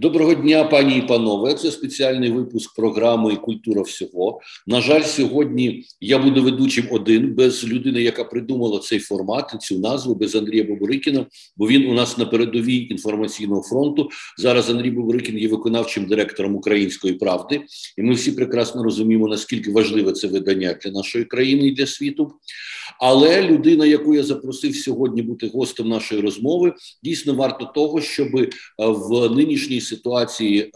Доброго дня, пані і панове. Це спеціальний випуск програми Культура всього. На жаль, сьогодні я буду ведучим один без людини, яка придумала цей формат, цю назву без Андрія Боборикіна, бо він у нас на передовій інформаційного фронту. Зараз Андрій Боборикін є виконавчим директором Української правди, і ми всі прекрасно розуміємо, наскільки важливе це видання для нашої країни і для світу. Але людина, яку я запросив сьогодні бути гостем нашої розмови, дійсно варто того, щоб е, в нинішній ситуації е,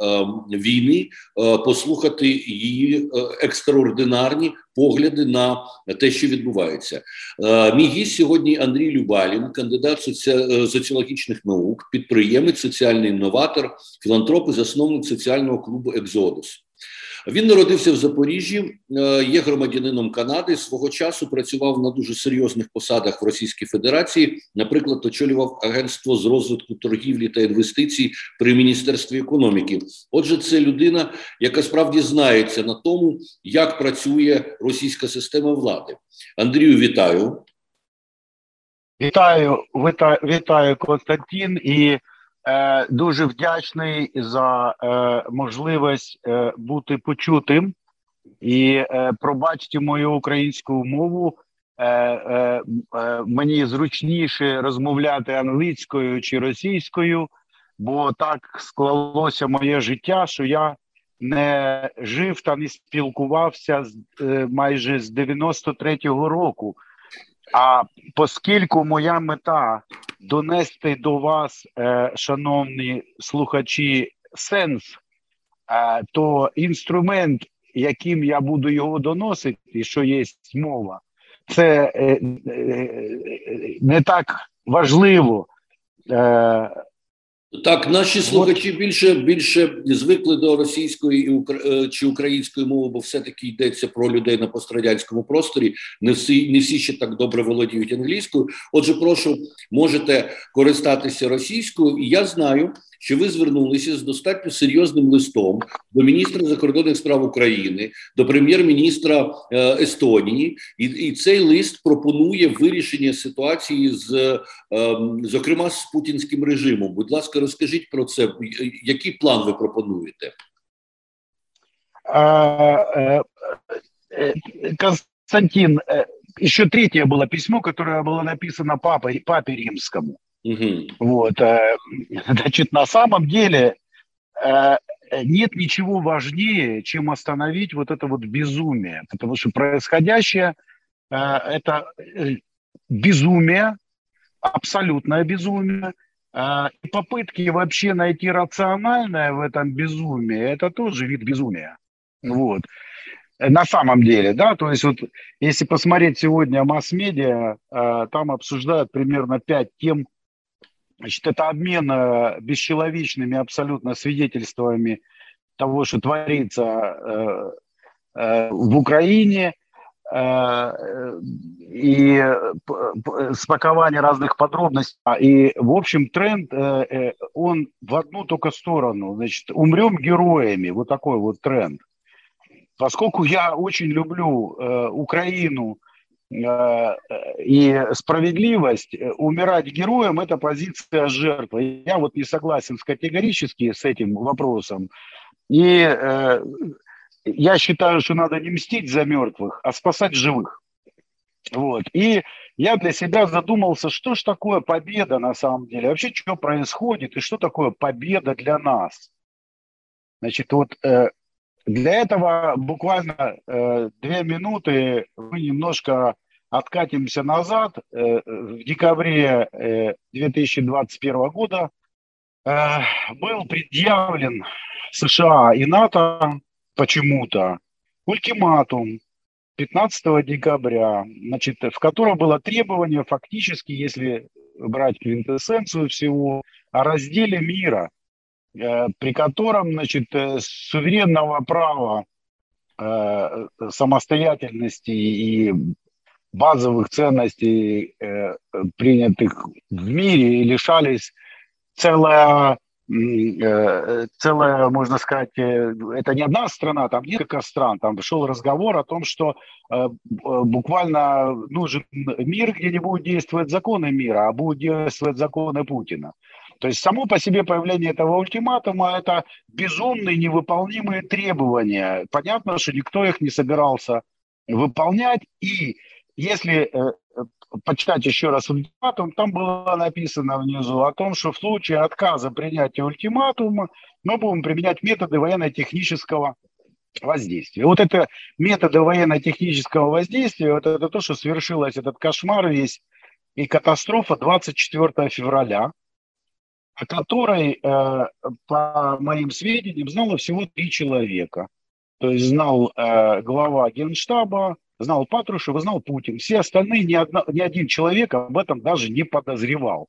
війни е, послухати її екстраординарні погляди на те, що відбувається. Мій гість сьогодні Андрій Любалін, кандидат соціологічних наук, підприємець, соціальний інноватор, філантроп і засновник соціального клубу Екзодус. Він народився в Запоріжжі, е, є громадянином Канади. Свого часу працював на дуже серйозних посадах в Російській Федерації. Наприклад, очолював агентство з розвитку торгівлі та інвестицій при міністерстві економіки. Отже, це людина, яка справді знається на тому, як працює російська система влади. Андрію, вітаю. Вітаю, вітаю, вітаю Константин і Е, дуже вдячний за е, можливість е, бути почутим і пробачте мою українську мову. Мені зручніше розмовляти англійською чи російською, бо так склалося моє життя, що я не жив та не спілкувався з майже з 93-го року. А оскільки моя мета донести до вас, е, шановні слухачі, сенс, е, то інструмент, яким я буду його доносити, що є мова, це е, не так важливо. Так, наші слухачі більше більше звикли до російської і чи української мови, бо все таки йдеться про людей на пострадянському просторі. Не всі не всі ще так добре володіють англійською. Отже, прошу можете користатися російською, і я знаю, що ви звернулися з достатньо серйозним листом до міністра закордонних справ України, до прем'єр-міністра е, Естонії, і і цей лист пропонує вирішення ситуації з е, зокрема з путінським режимом. Будь ласка, розкажіть про це. Який план ви пропонуєте? Константин, еще третье было письмо, которое было написано папой, папе римскому. Угу. Вот, э, значит, на самом деле э, нет ничего важнее, чем остановить вот это вот безумие, потому что происходящее э, это безумие, абсолютное безумие, и попытки вообще найти рациональное в этом безумии, это тоже вид безумия. Вот. На самом деле, да, то есть вот если посмотреть сегодня масс-медиа, там обсуждают примерно пять тем, Значит, это обмен э, бесчеловечными абсолютно свидетельствами того, что творится э, э, в Украине, и спакование разных подробностей. И, в общем, тренд, он в одну только сторону. Значит, умрем героями. Вот такой вот тренд. Поскольку я очень люблю Украину, и справедливость, э, умирать героем – это позиция жертвы. Я вот не согласен категорически с этим вопросом. И э, я считаю, что надо не мстить за мертвых, а спасать живых. Вот. И я для себя задумался, что ж такое победа на самом деле, вообще что происходит и что такое победа для нас. Значит, вот э, для этого буквально э, две минуты мы немножко откатимся назад. Э, в декабре э, 2021 года э, был предъявлен США и НАТО почему-то ультиматум 15 декабря, значит, в котором было требование фактически, если брать квинтэссенцию всего, о разделе мира – Э, при котором значит, э, суверенного права э, самостоятельности и базовых ценностей, принятых в мире, лишались целая целая, можно сказать, это не одна страна, там несколько стран, там шел разговор о том, что буквально нужен мир, где не будут действовать законы мира, а будут действовать законы Путина. То есть само по себе появление этого ультиматума – это безумные невыполнимые требования. Понятно, что никто их не собирался выполнять. И если э, почитать еще раз ультиматум, там было написано внизу о том, что в случае отказа принятия ультиматума мы будем применять методы военно-технического воздействия. Вот это методы военно-технического воздействия, вот это то, что свершилось, этот кошмар весь и катастрофа 24 февраля, о которой, э, по моим сведениям, знало всего три человека. То есть знал э, глава генштаба, знал Патрушев знал Путин. Все остальные, ни, одна, ни один человек об этом даже не подозревал.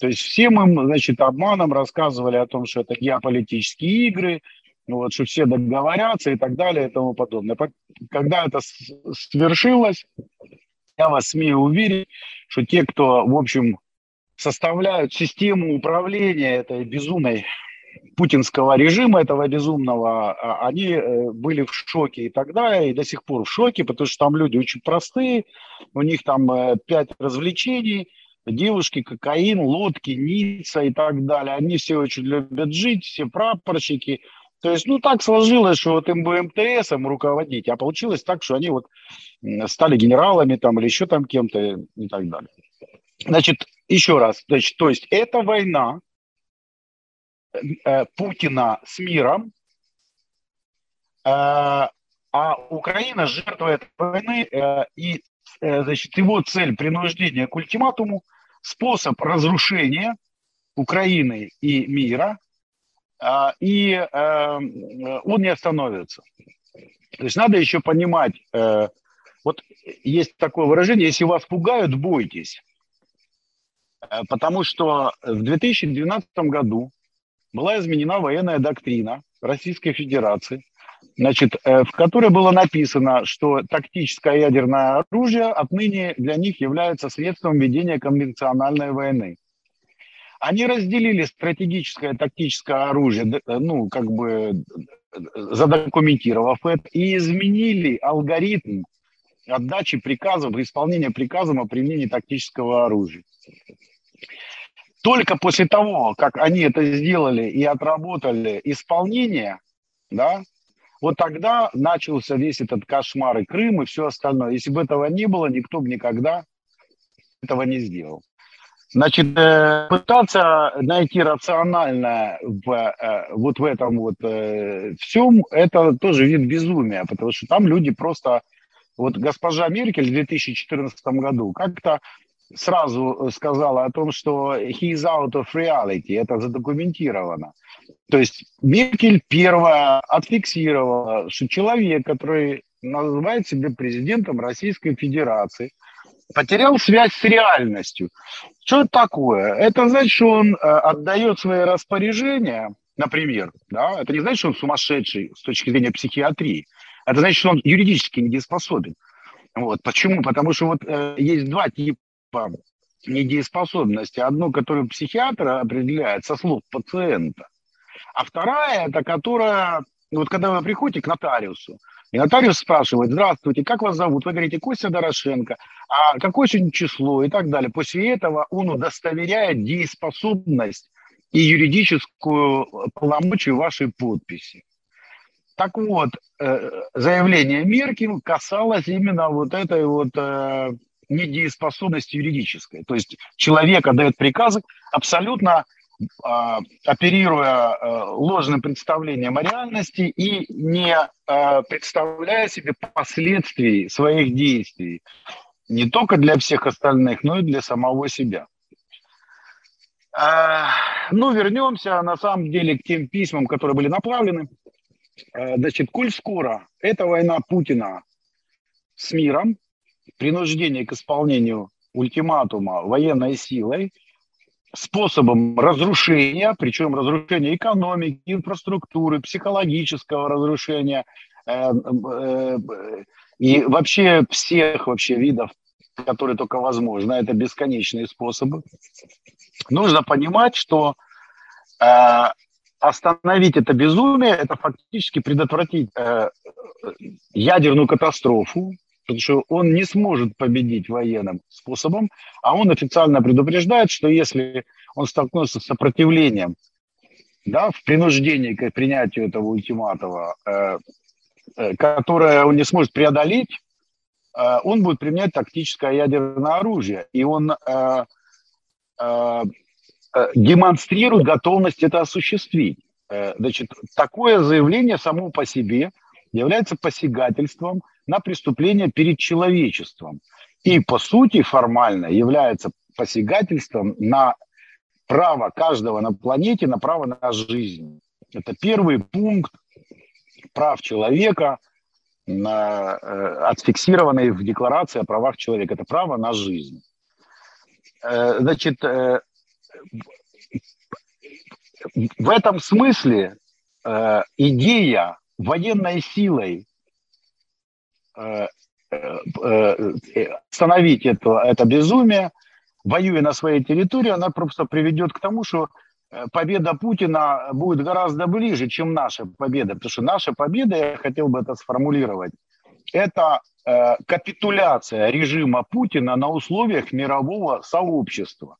То есть всем им, значит, обманом рассказывали о том, что это геополитические игры, вот, что все договорятся и так далее и тому подобное. Когда это свершилось, я вас смею уверить, что те, кто, в общем, составляют систему управления этой безумной путинского режима, этого безумного, а, они э, были в шоке и тогда, и до сих пор в шоке, потому что там люди очень простые, у них там э, пять развлечений, девушки, кокаин, лодки, Ницца и так далее. Они все очень любят жить, все прапорщики. То есть, ну, так сложилось, что вот им бы МТСом руководить, а получилось так, что они вот стали генералами там или еще там кем-то и так далее. Значит, еще раз, значит, то есть эта война Путина с миром, э, а Украина жертва этой войны, э, и э, значит, его цель принуждения к ультиматуму, способ разрушения Украины и мира, э, и э, он не остановится. То есть надо еще понимать, э, вот есть такое выражение, если вас пугают, бойтесь. Э, потому что в 2012 году была изменена военная доктрина Российской Федерации, значит, э, в которой было написано, что тактическое ядерное оружие отныне для них является средством ведения конвенциональной войны. Они разделили стратегическое тактическое оружие, э, ну, как бы задокументировав это, и изменили алгоритм отдачи приказов, исполнения приказов о применении тактического оружия. Только после того, как они это сделали и отработали исполнение, да, вот тогда начался весь этот кошмар и Крым и все остальное. Если бы этого не было, никто бы никогда этого не сделал. Значит, э, пытаться найти рациональное в, э, вот в этом вот э, всем, это тоже вид безумия, потому что там люди просто... Вот госпожа Меркель в 2014 году как-то сразу сказала о том, что he is out of reality, это задокументировано. То есть Меркель первая отфиксировала, что человек, который называет себя президентом Российской Федерации, потерял связь с реальностью. Что это такое? Это значит, что он э, отдает свои распоряжения, например, да, это не значит, что он сумасшедший с точки зрения психиатрии. Это значит, что он юридически недееспособен. Вот. Почему? Потому что вот э, есть два типа недееспособности. Одно, которое психиатр определяет со слов пациента, а вторая, это которая, вот когда вы приходите к нотариусу, и нотариус спрашивает, здравствуйте, как вас зовут? Вы говорите, Костя Дорошенко, а какое сегодня число и так далее. После этого он удостоверяет дееспособность и юридическую полномочию вашей подписи. Так вот, э, заявление Меркель касалось именно вот этой вот э, недееспособность юридическая. То есть человек отдает приказы абсолютно э, оперируя э, ложным представлением о реальности и не э, представляя себе последствий своих действий. Не только для всех остальных, но и для самого себя. Э, ну, вернемся на самом деле к тем письмам, которые были направлены. Э, значит, коль скоро эта война Путина с миром, принуждение к исполнению ультиматума военной силой, способом разрушения, причем разрушения экономики, инфраструктуры, психологического разрушения э, э, и вообще всех вообще видов, которые только возможно. Это бесконечные способы. Нужно понимать, что э, остановить это безумие, это фактически предотвратить ядерную катастрофу, потому что он не сможет победить военным способом, а он официально предупреждает, что если он столкнется с сопротивлением да, в принуждении к принятию этого ультиматума, э, э, которое он не сможет преодолеть, э, он будет применять тактическое ядерное оружие, и он э, э, э демонстрирует готовность это осуществить. Э, значит, такое заявление само по себе является посягательством на преступление перед человечеством. И, по сути, формально является посягательством на право каждого на планете, на право на жизнь. Это первый пункт прав человека, э, отфиксированный в Декларации о правах человека. Это право на жизнь. Э, значит, э, в этом смысле идея военной силой э, э, э, остановить это, это безумие, воюя на своей территории, она просто приведет к тому, что победа Путина будет гораздо ближе, чем наша победа. Потому что наша победа, я хотел бы это сформулировать, это капитуляция режима Путина на условиях мирового сообщества.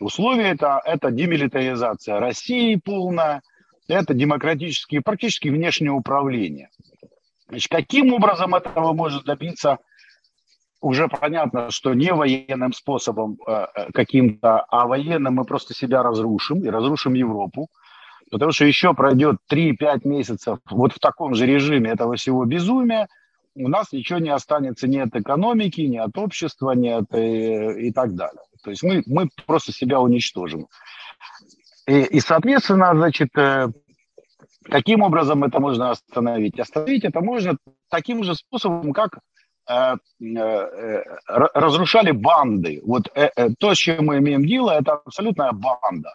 Условия это, это демилитаризация России полная, это демократические, практически внешнее управление. Значит, каким образом этого может добиться, уже понятно, что не военным способом э, э, каким-то, а военным мы просто себя разрушим и разрушим Европу. Потому что еще пройдет 3-5 месяцев вот в таком же режиме этого всего безумия, у нас ничего не останется ни от экономики, ни от общества, ни от э, и так далее. То есть мы, мы просто себя уничтожим. И, и, соответственно, значит, э, каким образом это можно остановить? Остановить это можно таким же способом, как э, э, разрушали банды. Вот э, э, то, с чем мы имеем дело, это абсолютная банда.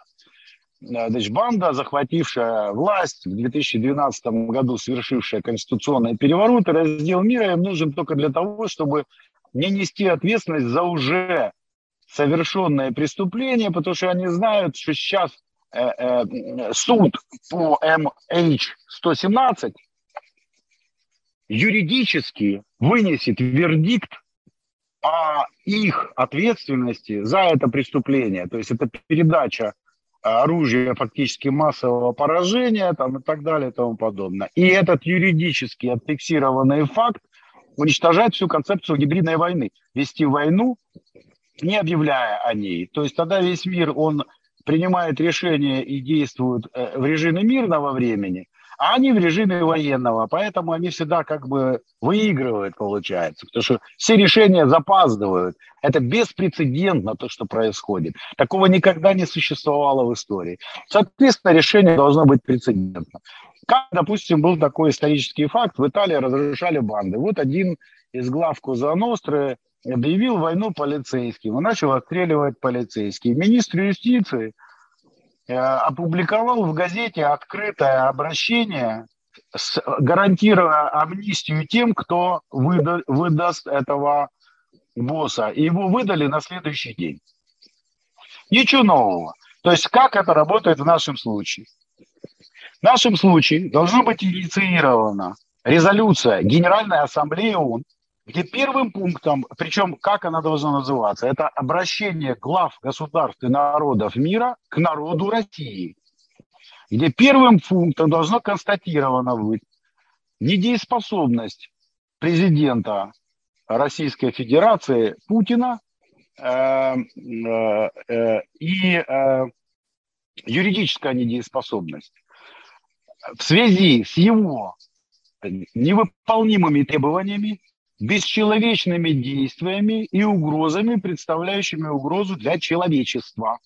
Э, значит, банда, захватившая власть в 2012 году, совершившая конституционный переворот раздел мира, им нужен только для того, чтобы не нести ответственность за уже совершенное преступление, потому что они знают, что сейчас э, э, суд по MH117 юридически вынесет вердикт о их ответственности за это преступление. То есть это передача оружия фактически массового поражения там, и так далее и тому подобное. И этот юридически отфиксированный факт уничтожает всю концепцию гибридной войны. Вести войну не объявляя о ней. То есть тогда весь мир, он принимает решения и действует э, в режиме мирного времени, а они в режиме военного. Поэтому они всегда как бы выигрывают, получается. Потому что все решения запаздывают. Это беспрецедентно то, что происходит. Такого никогда не существовало в истории. Соответственно, решение должно быть прецедентно. Как, допустим, был такой исторический факт, в Италии разрушали банды. Вот один из глав Куза Ностры объявил войну полицейским и начал отстреливать полицейских. Министр юстиции э, опубликовал в газете открытое обращение, гарантируя амнистию тем, кто выда, выдаст этого босса. И его выдали на следующий день. Ничего нового. То есть как это работает в нашем случае? В нашем случае должна быть инициирована резолюция Генеральной Ассамблеи ООН где первым пунктом, причем как она должна называться, это обращение глав государств и народов мира к народу России, где первым пунктом должно констатировано быть недееспособность президента Российской Федерации Путина э, э, э, и э, юридическая недееспособность в связи с его невыполнимыми требованиями бесчеловечными действиями и угрозами, представляющими угрозу для человечества.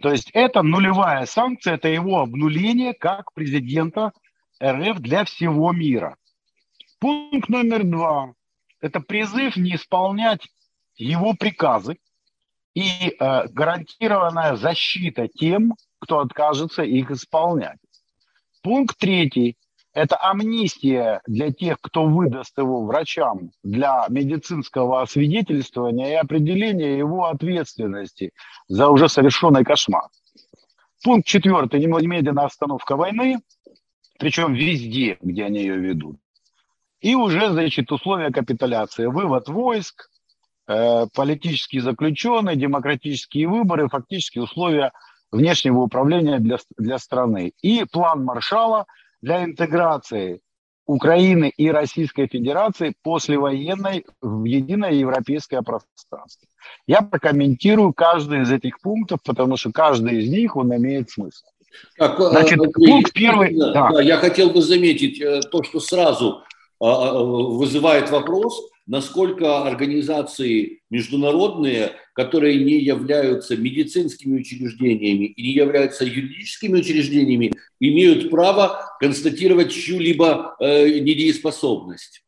То есть это нулевая санкция, это его обнуление как президента РФ для всего мира. Пункт номер два – это призыв не исполнять его приказы и э, гарантированная защита тем, кто откажется их исполнять. Пункт третий это амнистия для тех, кто выдаст его врачам для медицинского освидетельствования и определения его ответственности за уже совершенный кошмар. Пункт четвертый. Немедленная остановка войны, причем везде, где они ее ведут. И уже, значит, условия капитуляции. Вывод войск, э, политические заключенные, демократические выборы, фактически условия внешнего управления для, для страны. И план Маршала для интеграции Украины и Российской Федерации послевоенной в единое европейское пространство. Я прокомментирую каждый из этих пунктов, потому что каждый из них, он имеет смысл. Так, э, Значит, Андрей, пункт первый... Да, да. Я хотел бы заметить э, то, что сразу а, вызывает вопрос, насколько организации международные, которые не являются медицинскими учреждениями и не являются юридическими учреждениями, имеют право констатировать чью-либо э, недееспособность.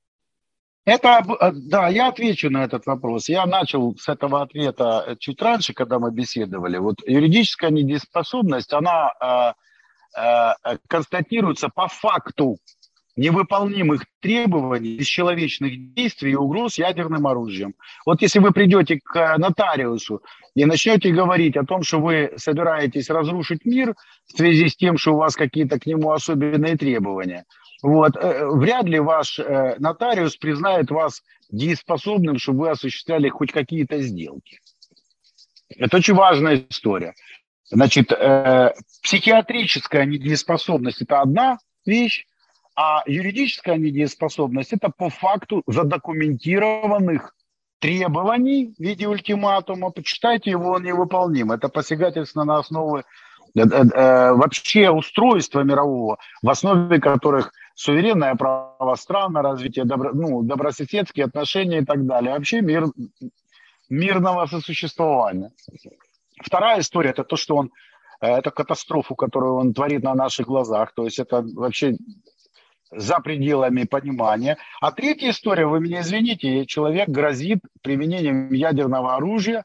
Это, э, да, я отвечу на этот вопрос. Я начал с этого ответа чуть раньше, когда мы беседовали. Вот юридическая недееспособность, она э, э, констатируется по факту невыполнимых требований, бесчеловечных действий и угроз ядерным оружием. Вот если вы придете к нотариусу и начнете говорить о том, что вы собираетесь разрушить мир в связи с тем, что у вас какие-то к нему особенные требования, вот, э, вряд ли ваш э, нотариус признает вас дееспособным, чтобы вы осуществляли хоть какие-то сделки. Это очень важная история. Значит, э, психиатрическая недееспособность – это одна вещь, а юридическая недееспособность – это по факту задокументированных требований в виде ультиматума. Почитайте его, он невыполним. Это посягательство на основы э, э, э, вообще устройства мирового, в основе которых суверенное право стран, развитие добро, ну, добрососедские отношения и так далее. Вообще мир, мирного сосуществования. Вторая история – это то, что он это катастрофу, которую он творит на наших глазах. То есть это вообще за пределами понимания. А третья история, вы меня извините, человек грозит применением ядерного оружия,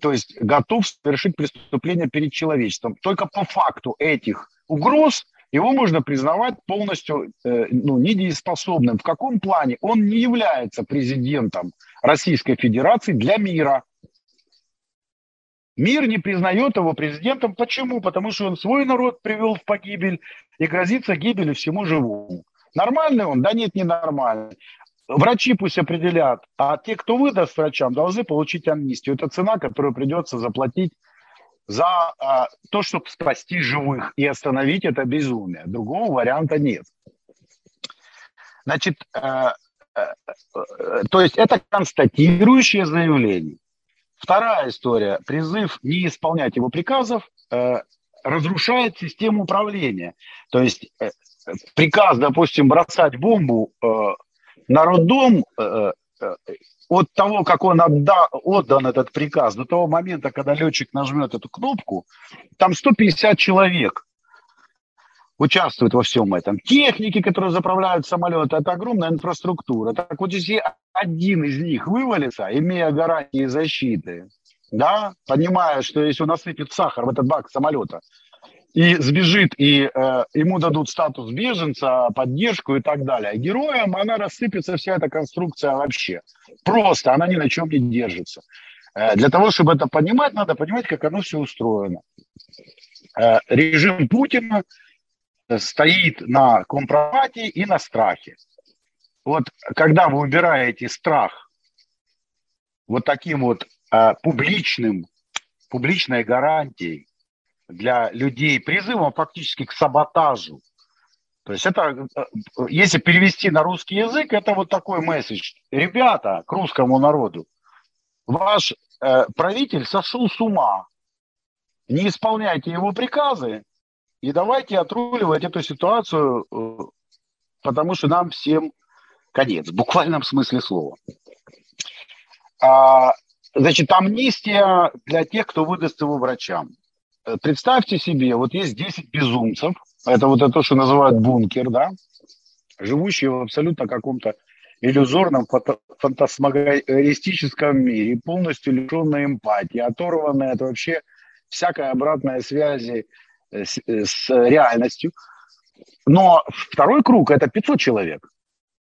то есть готов совершить преступление перед человечеством. Только по факту этих угроз его можно признавать полностью э, ну, недееспособным. В каком плане? Он не является президентом Российской Федерации для мира. Мир не признает его президентом. Почему? Потому что он свой народ привел в погибель и грозится гибелью всему живому. Нормальный он? Да нет, не нормальный. Врачи пусть определят, а те, кто выдаст врачам, должны получить амнистию. Это цена, которую придется заплатить за а, то, чтобы спасти живых и остановить это безумие. Другого варианта нет. Значит, э, э, э, то есть это констатирующее заявление. Вторая история. Призыв не исполнять его приказов э, разрушает систему управления. То есть э, приказ, допустим, бросать бомбу э, на роддом, э, э, от того, как он отда, отдан этот приказ, до того момента, когда летчик нажмет эту кнопку, там 150 человек участвуют во всем этом. Техники, которые заправляют самолеты, это огромная инфраструктура. Так вот, если один из них вывалится, имея гарантии защиты, да, понимая, что если он насыпет сахар в этот бак самолета, и сбежит, и э, ему дадут статус беженца, поддержку и так далее. Героям она рассыпется, вся эта конструкция вообще. Просто она ни на чем не держится. Э, для того, чтобы это понимать, надо понимать, как оно все устроено. Э, режим Путина стоит на компромате и на страхе. Вот когда вы убираете страх вот таким вот э, публичным, публичной гарантией, для людей призывом фактически к саботажу. То есть это, э, если перевести на русский язык, это вот такой месседж. Ребята, к русскому народу, ваш э, правитель сошел с ума. Не исполняйте его приказы и давайте отруливать эту ситуацию, э, потому что нам всем конец, в буквальном смысле слова. А, значит, амнистия для тех, кто выдаст его врачам. Э, представьте себе, вот есть 10 безумцев, это вот это, что называют бункер, да, живущие в абсолютно каком-то иллюзорном фантасмагористическом мире, полностью лишенные эмпатии, оторванные от вообще всякой обратной связи э, с, э, с реальностью. Но второй круг – это 500 человек.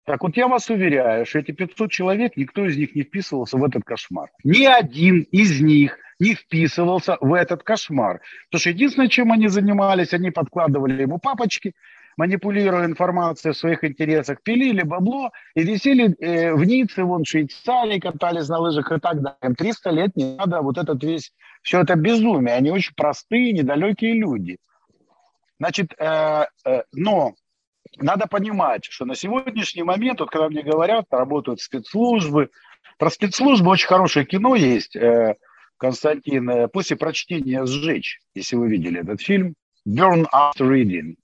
Так вот я вас уверяю, что эти 500 человек, никто из них не вписывался в этот кошмар. Ни один из них не вписывался в этот кошмар. Потому что единственное, чем они занимались, они подкладывали ему папочки, манипулируя информацией в своих интересах, пилили бабло и висели э, в Ницце, вон в Швейцарии, катались на лыжах и так далее. Им 300 лет не надо вот этот весь, все это безумие. Они очень простые, недалекие люди. Значит, э, э, но надо понимать, что на сегодняшний момент, вот когда мне говорят, работают спецслужбы, про спецслужбы очень хорошее кино есть, э, Константин, после прочтения «Сжечь», если вы видели этот фильм, «Burn After Reading»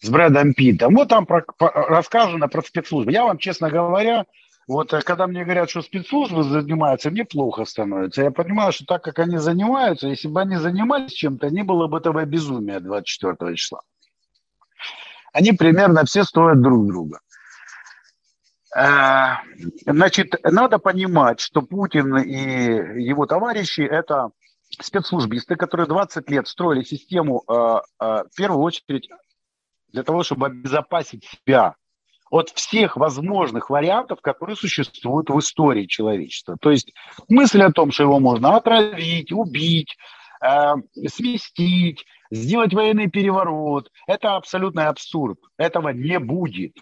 с Брэдом Питтом. Вот там про, про, рассказано про спецслужбы. Я вам, честно говоря, вот э, когда мне говорят, что спецслужбы занимаются, мне плохо становится. Я понимаю, что так как они занимаются, если бы они занимались чем-то, не было бы этого безумия 24 числа. Они примерно все стоят друг друга. Э, значит, надо понимать, что Путин и его товарищи – это спецслужбисты, которые 20 лет строили систему, э, в первую очередь, для того, чтобы обезопасить себя от всех возможных вариантов, которые существуют в истории человечества. То есть мысль о том, что его можно отравить, убить, э, сместить, сделать военный переворот, это абсолютный абсурд. Этого не будет.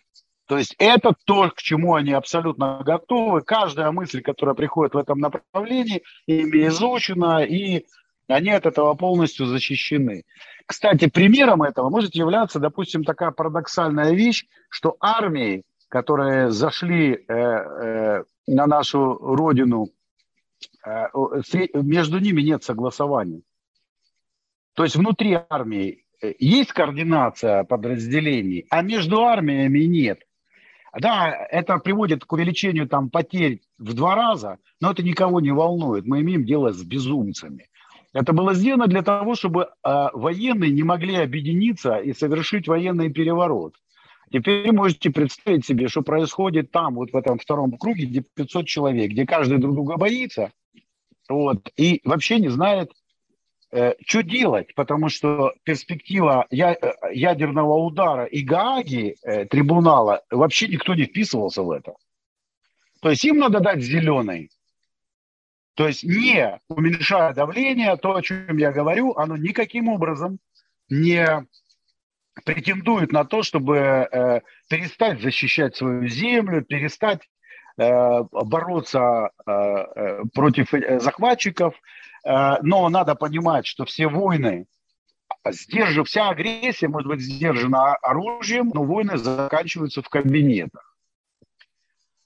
То есть это то, к чему они абсолютно готовы. Каждая мысль, которая приходит в этом направлении, ими изучена, и они от этого полностью защищены. Кстати, примером этого может являться, допустим, такая парадоксальная вещь, что армии, которые зашли э, э, на нашу родину, э, между ними нет согласования. То есть внутри армии э, есть координация подразделений, а между армиями нет. Да, это приводит к увеличению там, потерь в два раза, но это никого не волнует. Мы имеем дело с безумцами. Это было сделано для того, чтобы э, военные не могли объединиться и совершить военный переворот. Теперь можете представить себе, что происходит там, вот в этом втором круге, где 500 человек, где каждый друг друга боится, вот, и вообще не знает, что делать, потому что перспектива э, ядерного удара и Гааги, э, трибунала, вообще никто не вписывался в это. То есть им надо дать зеленый, то есть не уменьшая давление, то, о чем я говорю, оно никаким образом не претендует на то, чтобы э, перестать защищать свою землю, перестать э, бороться э, э против э, захватчиков. Э, но надо понимать, что все войны, сдержив, вся агрессия может быть сдержана оружием, но войны заканчиваются в кабинетах.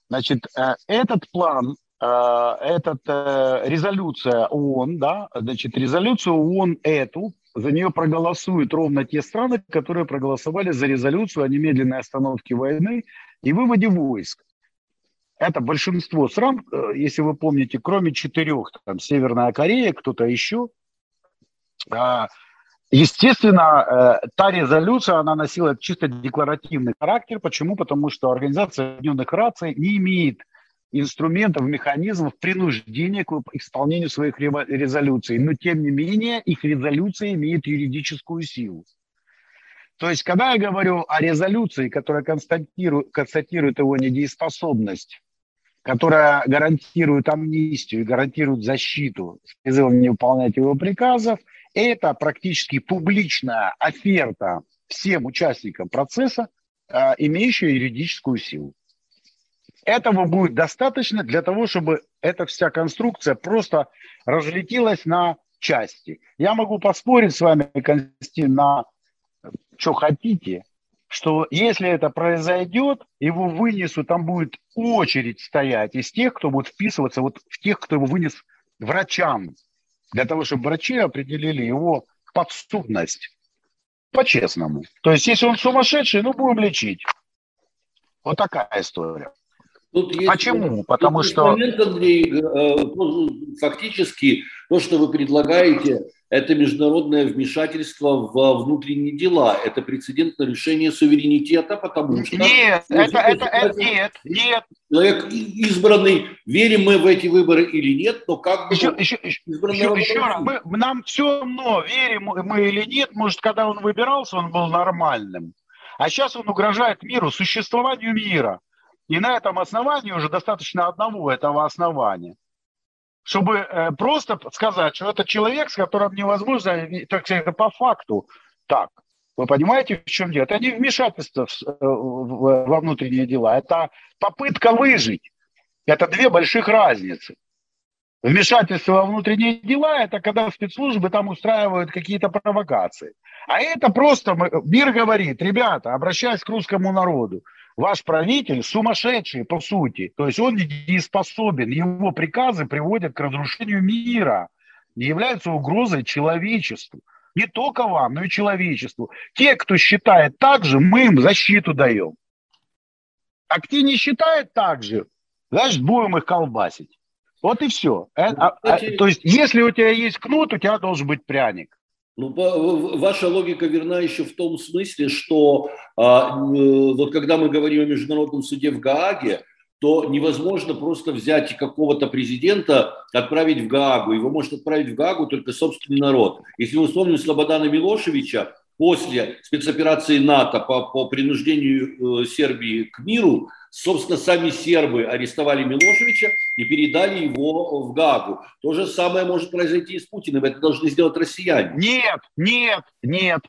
Значит, э, этот план Э, этот, резолюция ООН, да, значит, резолюцию ООН эту, за нее проголосуют ровно те страны, которые проголосовали за резолюцию о немедленной остановке войны и выводе войск. Это большинство стран, э, если вы помните, кроме четырех, там, Северная Корея, кто-то еще. Естественно, та резолюция, она носила чисто декларативный характер. Почему? Потому что Организация Объединенных Наций не имеет инструментов, механизмов принуждения к исполнению своих резолюций. Но, тем не менее, их резолюция имеет юридическую силу. То есть, когда я говорю о резолюции, которая констатирует, констатирует его недееспособность, которая гарантирует амнистию и гарантирует защиту с призывом не выполнять его приказов, это практически публичная оферта всем участникам процесса, а, имеющая юридическую силу. Этого будет достаточно для того, чтобы эта вся конструкция просто разлетелась на части. Я могу поспорить с вами, Константин, на что хотите, что если это произойдет, его вынесут, там будет очередь стоять из тех, кто будет вписываться вот в тех, кто его вынес врачам, для того, чтобы врачи определили его подсудность по-честному. То есть, если он сумасшедший, ну, будем лечить. Вот такая история. Тут есть, Почему? Потому что... Момент, Андрей, э, ну, фактически то, что вы предлагаете, это международное вмешательство в внутренние дела. Это прецедент нарушения суверенитета, потому что... Нет, это, это, это, нет, нет. Человек избранный, верим мы в эти выборы или нет, но как бы... Еще, еще, еще, еще раз, мы, нам все равно, верим мы или нет, может, когда он выбирался, он был нормальным. А сейчас он угрожает миру, существованию мира. И на этом основании уже достаточно одного этого основания, чтобы э, просто сказать, что это человек, с которым невозможно, так сказать, по факту. Так, Вы понимаете, в чем дело? Это не вмешательство во внутренние дела, это попытка выжить. Это две больших разницы. Вмешательство во внутренние дела – это когда спецслужбы там устраивают какие-то провокации. А это просто мир говорит, ребята, обращаясь к русскому народу, ваш правитель сумасшедший по сути. То есть он не способен, его приказы приводят к разрушению мира, не являются угрозой человечеству. Не только вам, но и человечеству. Те, кто считает так же, мы им защиту даем. А кто не считает так же, значит, будем их колбасить. Вот и все. Э, а, а, то есть, если у тебя есть кнут, у тебя должен быть пряник. Ну, ваша логика верна еще в том смысле, что а, вот когда мы говорим о международном суде в Гааге, то невозможно просто взять какого-то президента, отправить в Гаагу. Его может отправить в Гаагу только собственный народ. Если мы вспомним Слободана Милошевича, после спецоперации НАТО по, по принуждению э, Сербии к миру, собственно, сами сербы арестовали Милошевича и передали его в Гагу. То же самое может произойти и с Путиным. Это должны сделать россияне. Нет, нет, нет.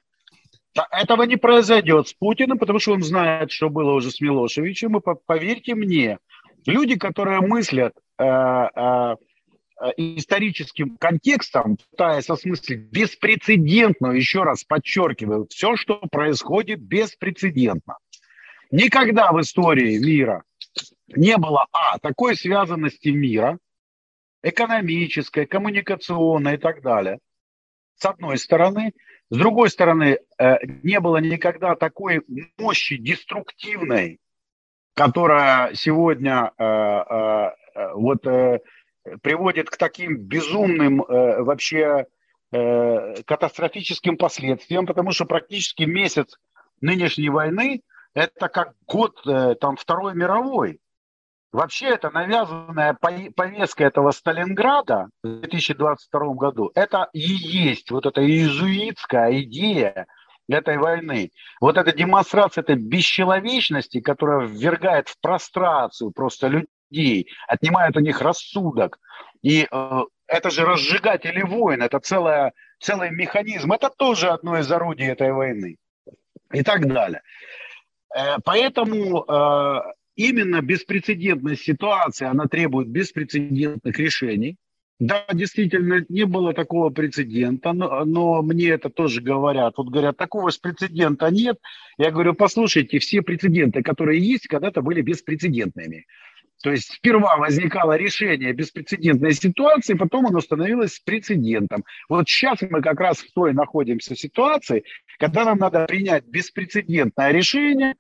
Этого не произойдет с Путиным, потому что он знает, что было уже с Милошевичем. И поверьте мне, люди, которые мыслят э, э, Э, историческим контекстом, пытаясь осмыслить беспрецедентно, еще раз подчеркиваю, все, что происходит беспрецедентно. Никогда в истории мира не было, а, такой связанности мира, экономической, коммуникационной и так далее, с одной стороны. С другой стороны, э, не было никогда такой мощи деструктивной, которая сегодня э, вот приводит к таким безумным э, вообще э, катастрофическим последствиям, потому что практически месяц нынешней войны это как год э, там Второй мировой. Вообще это навязанная повестка этого Сталинграда в 2022 году, это и есть вот эта иезуитская идея этой войны. Вот эта демонстрация этой бесчеловечности, которая ввергает в прострацию просто людей, отнимают у них рассудок. И э, это же разжигатели войн, это целая, целый механизм, это тоже одно из орудий этой войны и так далее. Э, поэтому э, именно беспрецедентная ситуация, она требует беспрецедентных решений. Да, действительно, не было такого прецедента, но, но мне это тоже говорят. Вот говорят, такого же прецедента нет. Я говорю, послушайте, все прецеденты, которые есть, когда-то были беспрецедентными. То есть сперва возникало решение беспрецедентной ситуации, потом оно становилось прецедентом. Вот сейчас мы как раз в той находимся ситуации, когда нам надо принять беспрецедентное решение.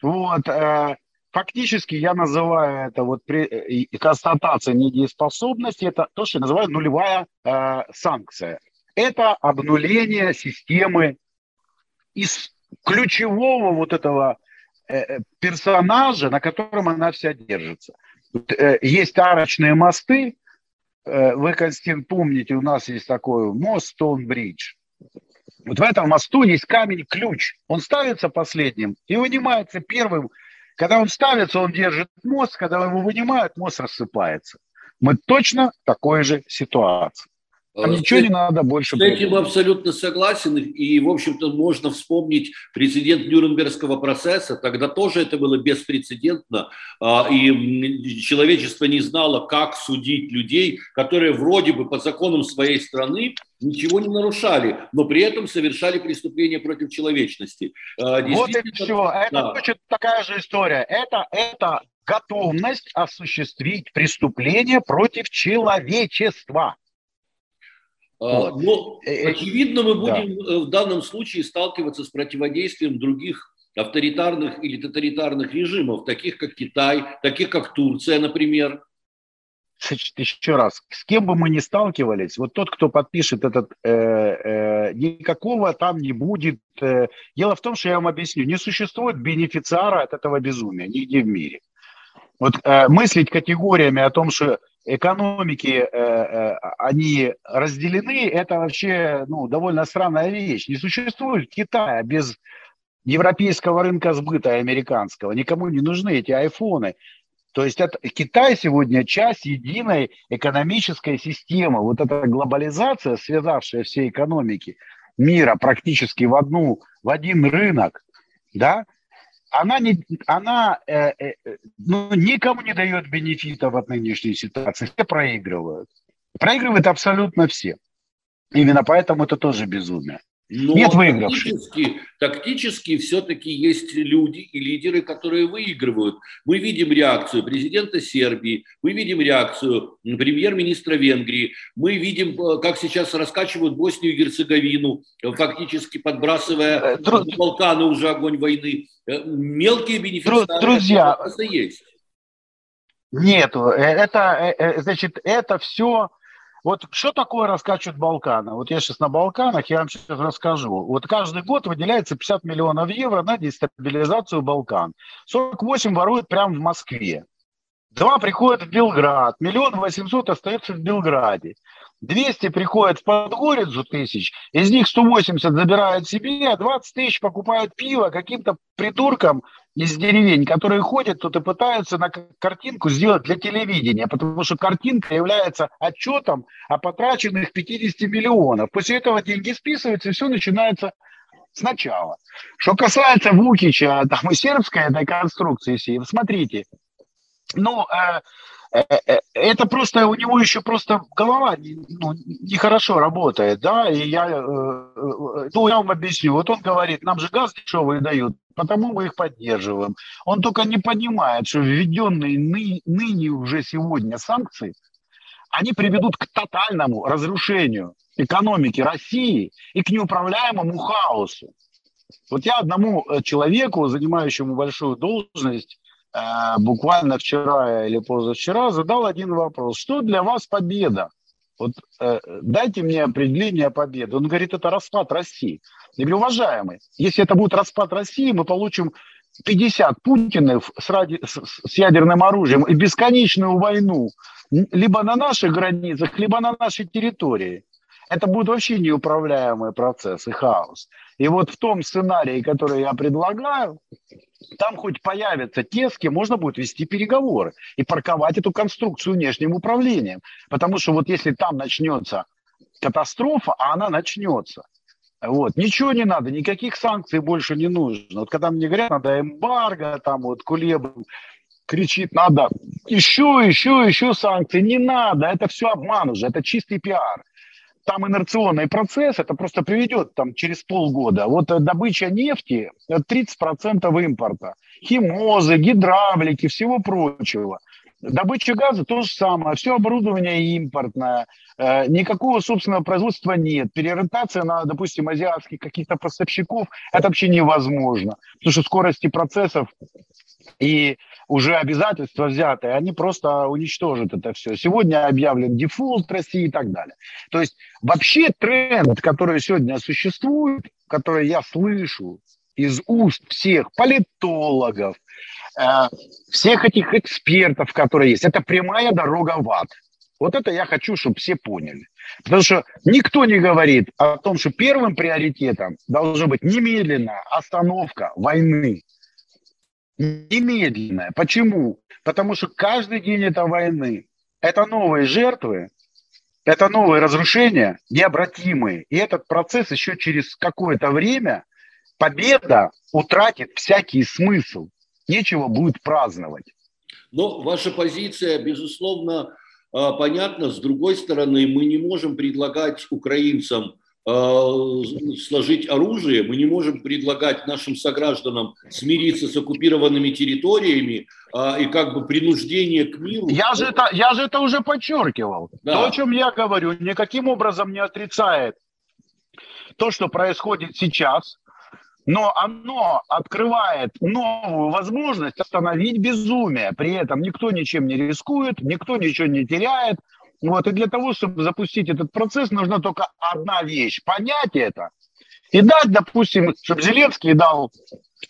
Вот, э, фактически я называю это вот при, э, констатация недееспособности, это то, что я называю нулевая э, санкция. Это обнуление системы из ключевого вот этого Э, э, персонажа, на котором она вся держится. Э, есть арочные мосты. Вы, Константин, помните, у нас есть такой мост Стоунбридж. Вот в этом мосту есть камень-ключ. Он ставится последним и вынимается первым. Когда он ставится, он держит мост. Когда его вынимают, мост рассыпается. Мы точно в такой же ситуации. Там э, ничего не надо больше. С этим абсолютно согласен. И, в общем-то, можно вспомнить прецедент Нюрнбергского процесса. Тогда тоже это было беспрецедентно. А, и человечество не знало, как судить людей, которые вроде бы по законам своей страны ничего не нарушали, но при этом совершали преступления против человечности. А, вот и все. Это да. точно такая же история. Это, это готовность осуществить преступление против человечества. А, вот. Но, э, э, очевидно, мы будем да. Э, в данном случае сталкиваться с противодействием других авторитарных или тоталитарных режимов, таких как Китай, таких как Турция, например. Еще раз, с кем бы мы ни сталкивались, вот тот, кто подпишет этот, э, э, никакого там не будет. Э. Дело в том, что я вам объясню, не существует бенефициара от этого безумия нигде в мире. Вот э, мыслить категориями о том, что экономики, э, э, они разделены, это вообще ну, довольно странная вещь. Не существует Китая без европейского рынка сбыта американского. Никому не нужны эти айфоны. То есть это, Китай сегодня часть единой экономической системы. Вот эта глобализация, связавшая все экономики, мира практически в одну, в один рынок, да, она, не, она э, э, ну, никому не дает бенефитов от нынешней ситуации. Все проигрывают. Проигрывают абсолютно все. Именно поэтому это тоже безумие. Но Нет выигравших. Тактически, тактически все-таки есть люди и лидеры, которые выигрывают. Мы видим реакцию президента Сербии, мы видим реакцию премьер-министра Венгрии, мы видим, э, как сейчас раскачивают Боснию и Герцеговину, фактически подбрасывая э, Дру... Балканы уже огонь войны. Э, мелкие бенефициары Друзья, есть. Нету. Это, значит, это все вот что такое раскачивают Балканы? Вот я сейчас на Балканах, я вам сейчас расскажу. Вот каждый год выделяется 50 миллионов евро на дестабилизацию Балкан. 48 воруют прямо в Москве. Два приходят в Белград, миллион восемьсот остается в Белграде. 200 приходят в Подгорицу тысяч, из них 180 забирают себе, а 20 тысяч покупают пиво каким-то придуркам из деревень, которые ходят тут и пытаются на картинку сделать для телевидения, потому что картинка является отчетом о потраченных 50 миллионов. После этого деньги списываются, и все начинается сначала. Что касается Вукича, там и сербской этой конструкции, смотрите, ну, э, это просто у него еще просто голова ну, нехорошо работает, да, и я, э, ну, я вам объясню, вот он говорит, нам же газ дешевый дают, потому мы их поддерживаем. Он только не понимает, что введенные ны, ныне уже сегодня санкции, они приведут к тотальному разрушению экономики России и к неуправляемому хаосу. Вот я одному человеку, занимающему большую должность, Э, буквально вчера или позавчера задал один вопрос. Что для вас победа? Вот э, дайте мне определение победы. Он говорит, это распад России. Я говорю, уважаемый, если это будет распад России, мы получим 50 Путинов с, ради, с, с ядерным оружием и бесконечную войну либо на наших границах, либо на нашей территории. Это будет вообще неуправляемый процесс и хаос. И вот в том сценарии, который я предлагаю, там хоть появятся те, с кем можно будет вести переговоры и парковать эту конструкцию внешним управлением. Потому что вот если там начнется катастрофа, а она начнется, вот, ничего не надо, никаких санкций больше не нужно. Вот когда мне говорят, надо эмбарго, там вот Кулеб кричит, надо еще, еще, еще санкции. Не надо, это все обман уже, это чистый пиар там инерционный процесс, это просто приведет там через полгода. Вот э, добыча нефти 30% импорта, химозы, гидравлики, всего прочего. Добыча газа то же самое, все оборудование импортное, э, никакого собственного производства нет. Переориентация на, допустим, азиатских каких-то поставщиков, это вообще невозможно, потому что скорости процессов и уже обязательства взятые, они просто уничтожат это все. Сегодня объявлен дефолт России и так далее. То есть вообще тренд, который сегодня существует, который я слышу из уст всех политологов, э, всех этих экспертов, которые есть, это прямая дорога в ад. Вот это я хочу, чтобы все поняли. Потому что никто не говорит о том, что первым приоритетом должна быть немедленная остановка войны немедленная. Почему? Потому что каждый день этой войны это новые жертвы, это новые разрушения, необратимые. И этот процесс еще через какое-то время, победа утратит всякий смысл. Нечего будет праздновать. Но ваша позиция, безусловно, а, понятна. С другой стороны, мы не можем предлагать украинцам сложить оружие, мы не можем предлагать нашим согражданам смириться с оккупированными территориями а, и как бы принуждение к миру. Я же это, я же это уже подчеркивал. Да. То, о чем я говорю, никаким образом не отрицает то, что происходит сейчас, но оно открывает новую возможность остановить безумие. При этом никто ничем не рискует, никто ничего не теряет, вот, и для того, чтобы запустить этот процесс, нужна только одна вещь – понять это и дать, допустим, чтобы Зеленский дал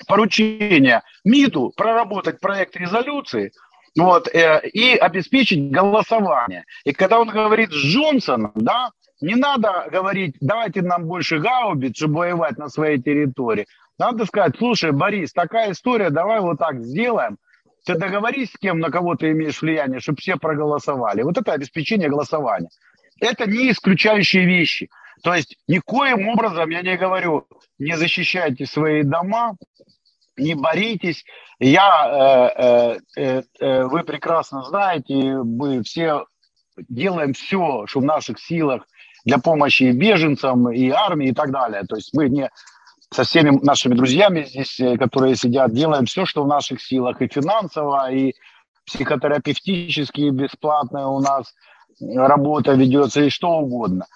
поручение МИДу проработать проект резолюции, вот, э, и обеспечить голосование. И когда он говорит с Джонсоном, да, не надо говорить, давайте нам больше гаубиц, чтобы воевать на своей территории. Надо сказать, слушай, Борис, такая история, давай вот так сделаем. Ты договорись с кем, на кого ты имеешь влияние, чтобы все проголосовали. Вот это обеспечение голосования. это не исключающие вещи. То есть никоим образом я не говорю, не защищайте свои дома, не боритесь. Я, э, э, э, вы прекрасно знаете, мы все делаем все, что в наших силах для помощи беженцам, и армии, и так далее. То есть мы не со всеми нашими друзьями здесь, которые сидят, делаем все, что в наших силах, и финансово, и психотерапевтически, бесплатная у нас работа ведется, и что угодно.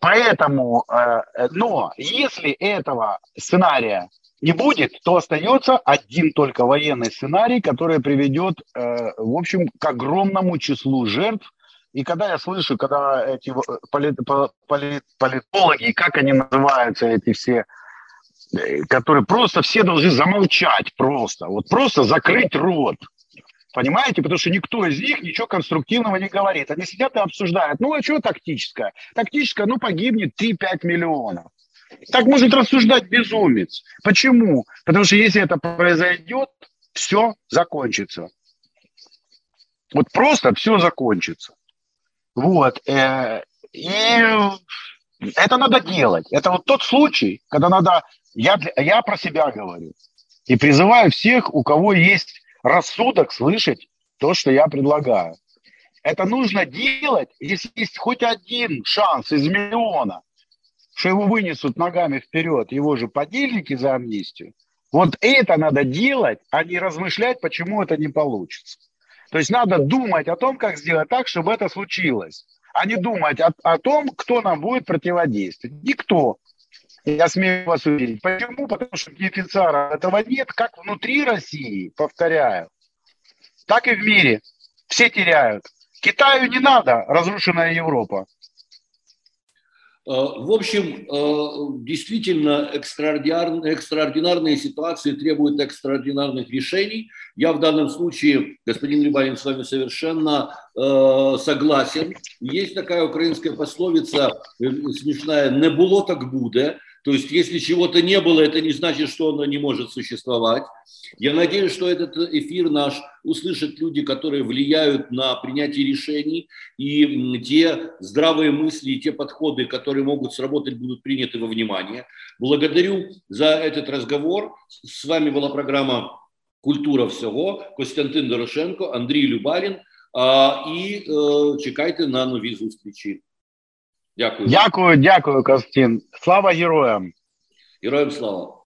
Поэтому, но если этого сценария не будет, то остается один только военный сценарий, который приведет, э, в общем, к огромному числу жертв. И когда я слышу, когда эти полит, полит, политологи, как они называются, эти все, э, которые просто все должны замолчать просто, вот просто закрыть рот. Понимаете? Потому что никто из них ничего конструктивного не говорит. Они сидят и обсуждают. Ну, а что тактическое? Тактическое, ну, погибнет 3-5 миллионов. Так может рассуждать безумец. Почему? Потому что если это произойдет, все закончится. Вот просто все закончится. Вот. Э, и это надо делать. Это вот тот случай, когда надо... Я, я про себя говорю. И призываю всех, у кого есть рассудок, слышать то, что я предлагаю. Это нужно делать, если есть хоть один шанс из миллиона что его вынесут ногами вперед его же подельники за амнистию, вот это надо делать, а не размышлять, почему это не получится. То есть надо думать о том, как сделать так, чтобы это случилось, а не думать о, о том, кто нам будет противодействовать. Никто. Я смею вас уверить. Почему? Потому что бенефициара этого нет, как внутри России, повторяю, так и в мире. Все теряют. Китаю не надо разрушенная Европа. Э, в общем, э, действительно, экстраординарные, экстраординарные ситуации требуют экстраординарных решений. Я в данном случае, господин Любанин, с вами совершенно э, согласен. Есть такая украинская пословица смешная «не было, так буде». То есть, если чего-то не было, это не значит, что оно не может существовать. Я надеюсь, что этот эфир наш услышат люди, которые влияют на принятие решений, и те здравые мысли, те подходы, которые могут сработать, будут приняты во внимание. Благодарю за этот разговор. С вами была программа «Культура всього. Костянтин Дорошенко, Андрій Любарін. І чекайте на нові зустрічі. Дякую. Дякую, дякую, Костін. Слава героям. Героям слава.